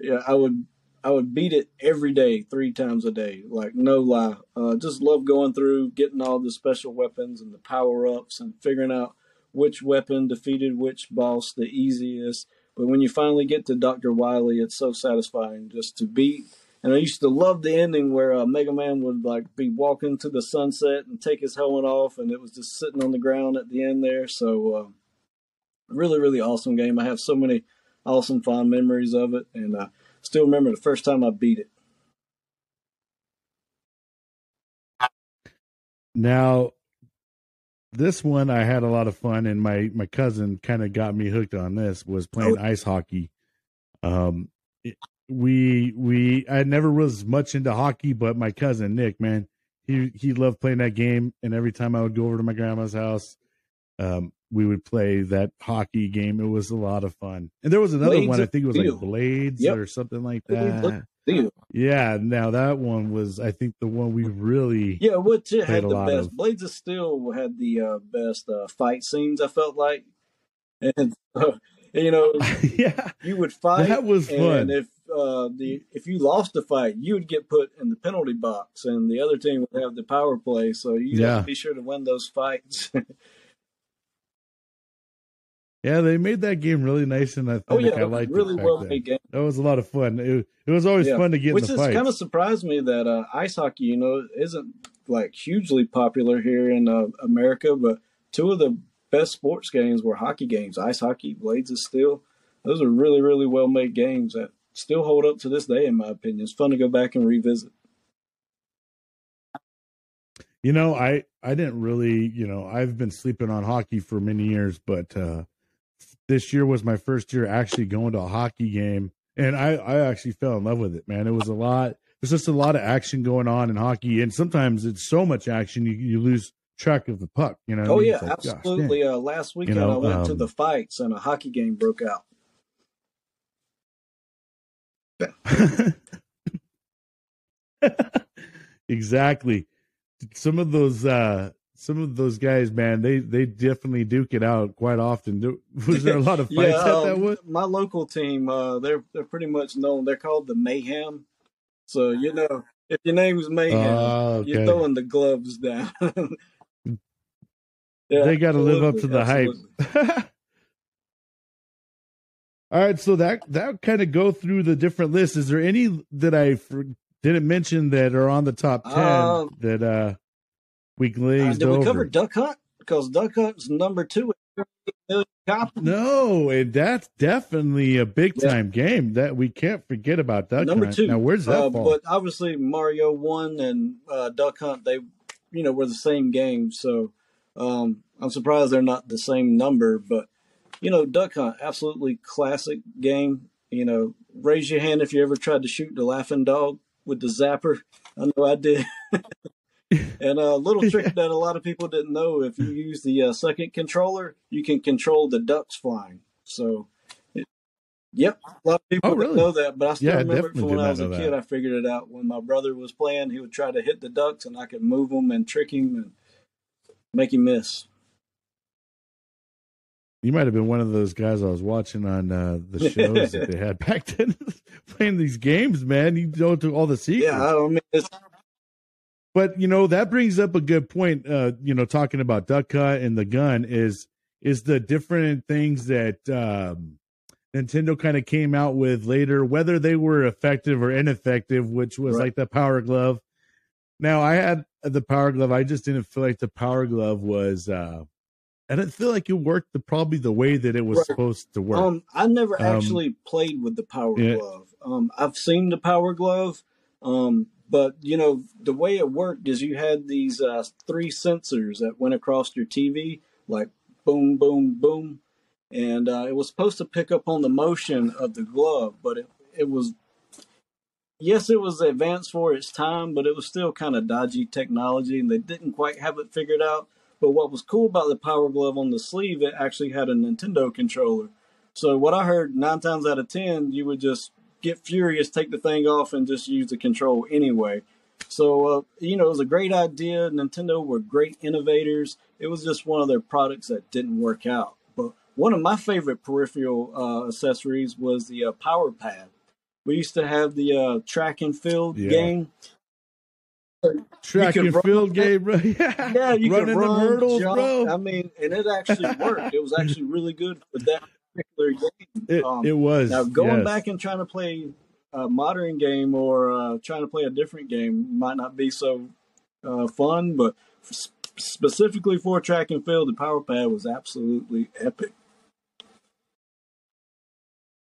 yeah, I would I would beat it every day, three times a day. Like no lie. Uh, just love going through, getting all the special weapons and the power ups, and figuring out which weapon defeated which boss the easiest. But when you finally get to Dr. Wily, it's so satisfying just to beat And I used to love the ending where uh, Mega Man would like be walking to the sunset and take his helmet off, and it was just sitting on the ground at the end there. So, uh, really, really awesome game. I have so many awesome fond memories of it, and I still remember the first time I beat it. Now, this one I had a lot of fun, and my my cousin kind of got me hooked on this. Was playing oh. ice hockey. Um, it, we we I never was much into hockey, but my cousin Nick, man, he he loved playing that game, and every time I would go over to my grandma's house, um, we would play that hockey game. It was a lot of fun. And there was another Blades one, I think it was like Blades yep. or something like that. Yeah, now that one was, I think, the one we really yeah, which it had the best. Of. Blades of Steel had the uh, best uh, fight scenes. I felt like, and uh, you know, [laughs] yeah, you would fight. That was fun. if uh, the if you lost the fight, you would get put in the penalty box, and the other team would have the power play. So you yeah. have to be sure to win those fights. [laughs] Yeah, they made that game really nice, and I think oh, yeah, I liked really it well made game. That was a lot of fun. It, it was always yeah. fun to get Which in the has kind of surprised me that uh, ice hockey, you know, isn't like hugely popular here in uh, America, but two of the best sports games were hockey games. Ice hockey, Blades of Steel. Those are really, really well made games that still hold up to this day, in my opinion. It's fun to go back and revisit. You know, I I didn't really, you know, I've been sleeping on hockey for many years, but uh this year was my first year actually going to a hockey game, and I I actually fell in love with it, man. It was a lot. There's just a lot of action going on in hockey, and sometimes it's so much action you you lose track of the puck. You know? Oh yeah, like, absolutely. Uh, last weekend you know, I went um, to the fights, and a hockey game broke out. [laughs] exactly. Some of those uh some of those guys, man, they they definitely duke it out quite often. Was there a lot of [laughs] fights yeah, um, that one? My local team, uh, they're they're pretty much known. They're called the Mayhem. So you know, if your name is Mayhem, uh, okay. you're throwing the gloves down. [laughs] yeah, they got to live up to the absolutely. [laughs] hype. All right, so that that kind of go through the different lists. Is there any that I for, didn't mention that are on the top ten um, that uh we glazed uh, did we cover Duck Hunt? Because Duck Hunt's number two. No, and that's definitely a big time yeah. game that we can't forget about Duck number Hunt. Two. Now, where's that uh, But obviously, Mario One and uh, Duck Hunt, they, you know, were the same game. So um, I'm surprised they're not the same number. But you know, Duck Hunt, absolutely classic game. You know, raise your hand if you ever tried to shoot the laughing dog with the zapper. I know I did. [laughs] [laughs] and a little trick that a lot of people didn't know: if you use the uh, second controller, you can control the ducks flying. So, it, yep, a lot of people oh, really? know that, but I still yeah, remember it from when I was a kid. That. I figured it out when my brother was playing. He would try to hit the ducks, and I could move them and trick him and make him miss. You might have been one of those guys I was watching on uh, the shows that they had [laughs] back then, [laughs] playing these games. Man, you know to all the secrets. Yeah, I mean, it's but you know that brings up a good point. Uh, you know, talking about duck hunt and the gun is is the different things that um, Nintendo kind of came out with later, whether they were effective or ineffective, which was right. like the Power Glove. Now I had the Power Glove. I just didn't feel like the Power Glove was. Uh, I didn't feel like it worked the, probably the way that it was right. supposed to work. Um, I never um, actually played with the Power yeah. Glove. Um, I've seen the Power Glove. Um, but you know the way it worked is you had these uh, three sensors that went across your TV, like boom, boom, boom, and uh, it was supposed to pick up on the motion of the glove, but it it was yes, it was advanced for its time, but it was still kind of dodgy technology, and they didn't quite have it figured out. But what was cool about the Power Glove on the sleeve, it actually had a Nintendo controller. So what I heard nine times out of ten, you would just get furious, take the thing off, and just use the control anyway. So, uh, you know, it was a great idea. Nintendo were great innovators. It was just one of their products that didn't work out. But one of my favorite peripheral uh, accessories was the uh, Power Pad. We used to have the uh, track and field yeah. game. Track and run, field game, bro. [laughs] Yeah, yeah you Running could run, hurdles, jump. bro. I mean, and it actually worked. It was actually really good for that game. It, um, it was. Now going yes. back and trying to play a modern game or uh, trying to play a different game might not be so uh, fun, but specifically for track and field, the power pad was absolutely epic.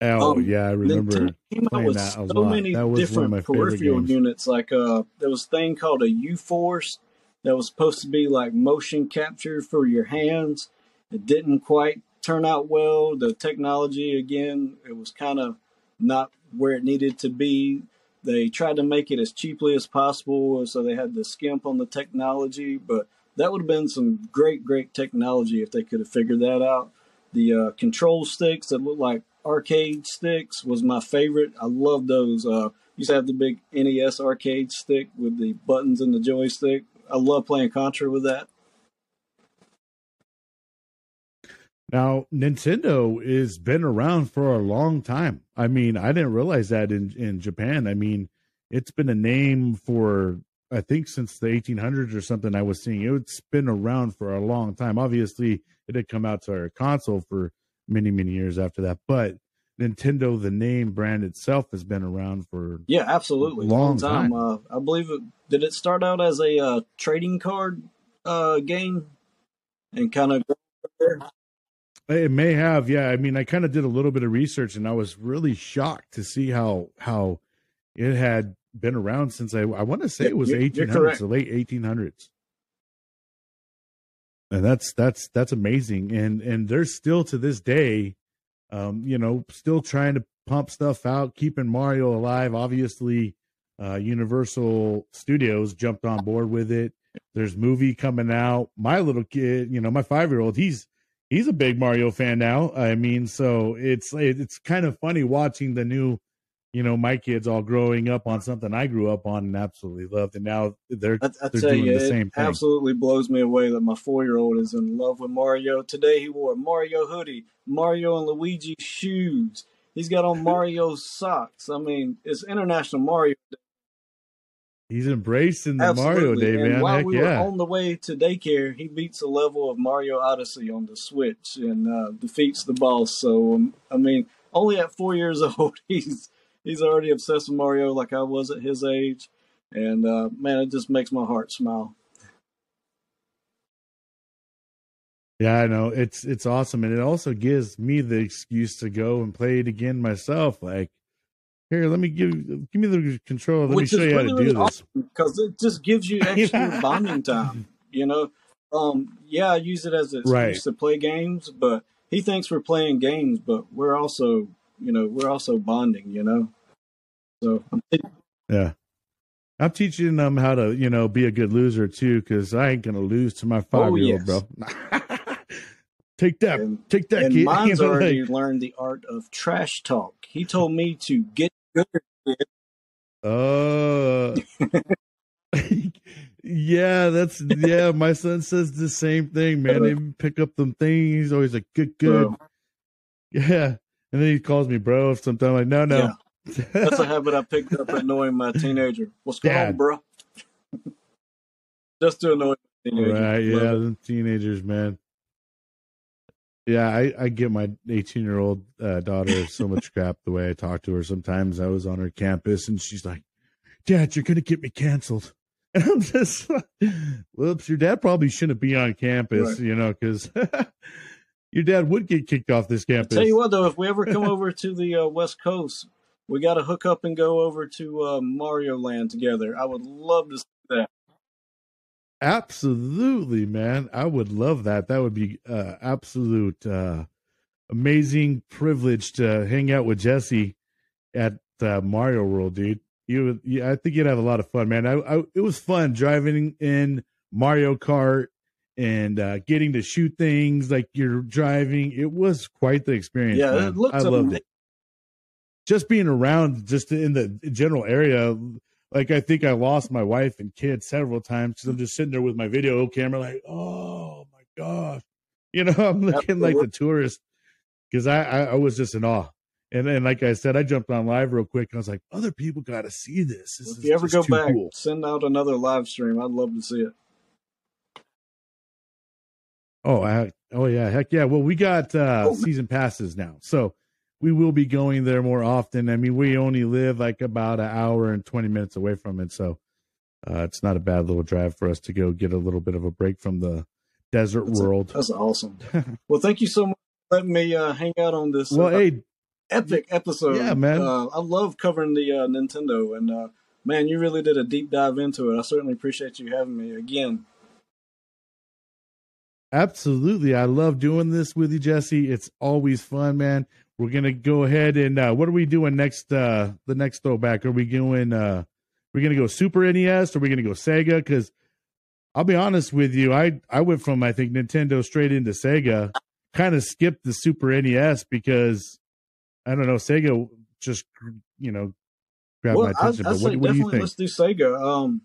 Oh um, yeah, I remember. It came out with so many different peripheral units. Like uh, there was a thing called a U Force that was supposed to be like motion capture for your hands. It didn't quite turn out well. The technology again, it was kind of not where it needed to be. They tried to make it as cheaply as possible, so they had to skimp on the technology. But that would have been some great, great technology if they could have figured that out. The uh, control sticks that look like arcade sticks was my favorite. I love those. Uh, used to have the big NES arcade stick with the buttons and the joystick. I love playing Contra with that. Now, Nintendo has been around for a long time. I mean, I didn't realize that in, in Japan. I mean, it's been a name for, I think, since the 1800s or something I was seeing. It's been around for a long time. Obviously, it did come out to our console for many, many years after that. But Nintendo, the name brand itself, has been around for yeah, absolutely, long, long time. time. Uh, I believe it. Did it start out as a uh, trading card uh, game and kind of it may have, yeah. I mean, I kind of did a little bit of research, and I was really shocked to see how how it had been around since I I want to say it was eighteen hundreds, the late eighteen hundreds, and that's that's that's amazing. And and there's still to this day, um, you know, still trying to pump stuff out, keeping Mario alive. Obviously, uh, Universal Studios jumped on board with it. There's movie coming out. My little kid, you know, my five year old, he's he's a big Mario fan now. I mean, so it's it's kind of funny watching the new, you know, my kids all growing up on something I grew up on and absolutely loved, and now they're I, I they're doing you, the same thing. Absolutely blows me away that my four year old is in love with Mario. Today he wore a Mario hoodie, Mario and Luigi shoes. He's got on Mario socks. I mean, it's International Mario Day He's embracing the Absolutely. Mario Day, and man. While Heck we yeah. were on the way to daycare, he beats a level of Mario Odyssey on the Switch and uh, defeats the boss. So, um, I mean, only at four years [laughs] old, he's he's already obsessed with Mario like I was at his age. And uh, man, it just makes my heart smile. Yeah, I know it's it's awesome, and it also gives me the excuse to go and play it again myself. Like here, let me give give me the control. Let Which me show you really, how to do really this because it just gives you [laughs] extra bonding time. You know, um, yeah, I use it as an excuse right. to play games, but he thinks we're playing games, but we're also, you know, we're also bonding. You know, so yeah. I'm teaching them how to, you know, be a good loser too, because I ain't gonna lose to my five year old, bro. [laughs] take that, and, take that. And kid. [laughs] mine's already like, learned the art of trash talk. He told me to get good. uh, [laughs] [laughs] yeah, that's yeah. My son says the same thing, man. They pick up them things. He's always like, good, good. Bro. Yeah, and then he calls me bro. Sometimes I'm like, no, no. Yeah. That's a habit I picked up annoying my teenager. What's going Dad. on, bro? Just to annoy my teenager. Right? Yeah, teenagers, man. Yeah, I, I give my 18 year old uh, daughter so [laughs] much crap the way I talk to her. Sometimes I was on her campus and she's like, Dad, you're going to get me canceled. [laughs] And I'm just, like whoops, your dad probably shouldn't be on campus, right. you know, because [laughs] your dad would get kicked off this campus. I'll tell you what, though, if we ever come over to the uh, West Coast, we got to hook up and go over to uh, Mario Land together. I would love to see that. Absolutely, man. I would love that. That would be uh, absolute uh, amazing privilege to hang out with Jesse at uh, Mario World, dude. You, you, I think you'd have a lot of fun, man. I, I it was fun driving in Mario Kart and uh, getting to shoot things like you're driving. It was quite the experience. Yeah, man. it looks I loved amazing. it. Just being around, just in the general area, like I think I lost my wife and kids several times because I'm just sitting there with my video camera, like, oh my gosh, you know, [laughs] I'm looking like the tourist because I, I, I was just in awe. And then, like I said, I jumped on live real quick. And I was like, other people got to see this. this if you ever go back, cool. send out another live stream. I'd love to see it. Oh, I, oh yeah, heck yeah. Well, we got uh, oh. season passes now, so we will be going there more often. I mean, we only live like about an hour and 20 minutes away from it. So uh, it's not a bad little drive for us to go get a little bit of a break from the desert That's, world. that's awesome. [laughs] well, thank you so much for letting me uh, hang out on this well, uh, hey, epic episode. Yeah, man. Uh, I love covering the uh, Nintendo, and uh, man, you really did a deep dive into it. I certainly appreciate you having me again. absolutely. I love doing this with you, Jesse. It's always fun, man. We're gonna go ahead and uh, what are we doing next? Uh, the next throwback? Are we going? Uh, we're gonna go Super NES? Or are we gonna go Sega? Because I'll be honest with you, I I went from I think Nintendo straight into Sega. Kind of skipped the Super NES because I don't know Sega just you know grabbed well, my attention. I, I but what, what do you definitely think? let's do Sega. Um,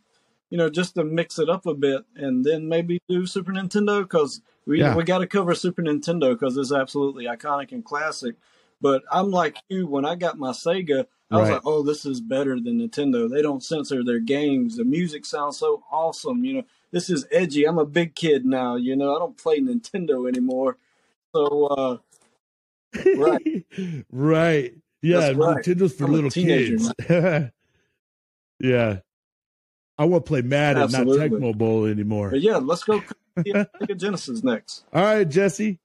you know, just to mix it up a bit, and then maybe do Super Nintendo because we Yeah. we got to cover Super Nintendo because it's absolutely iconic and classic. But I'm like you when I got my Sega. I was Right. like, "Oh, this is better than Nintendo. They don't censor their games. The music sounds so awesome. You know, this is edgy. I'm a big kid now. You know, I don't play Nintendo anymore. So, uh, Right. [laughs] right. Yeah, right. Nintendo's for I'm little kids. [laughs] yeah. I won't play Madden, Absolutely. not Tecmo Bowl anymore. but yeah, let's go [laughs] Sega Genesis next. All right, Jesse.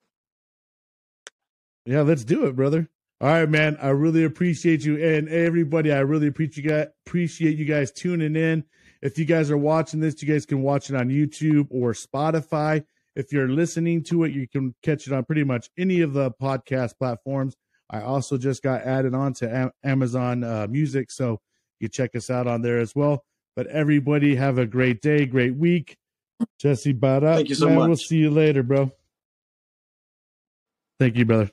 Yeah, let's do it, brother. All right, man. I really appreciate you and everybody. I really appreciate you guys, appreciate you guys tuning in. If you guys are watching this, you guys can watch it on YouTube or Spotify. If you're listening to it, you can catch it on pretty much any of the podcast platforms. I also just got added on to Amazon uh, Music, so you check us out on there as well. But everybody have a great day, great week. Jesse Bada. Thank you so man, We'll see you later, bro. Thank you, brother.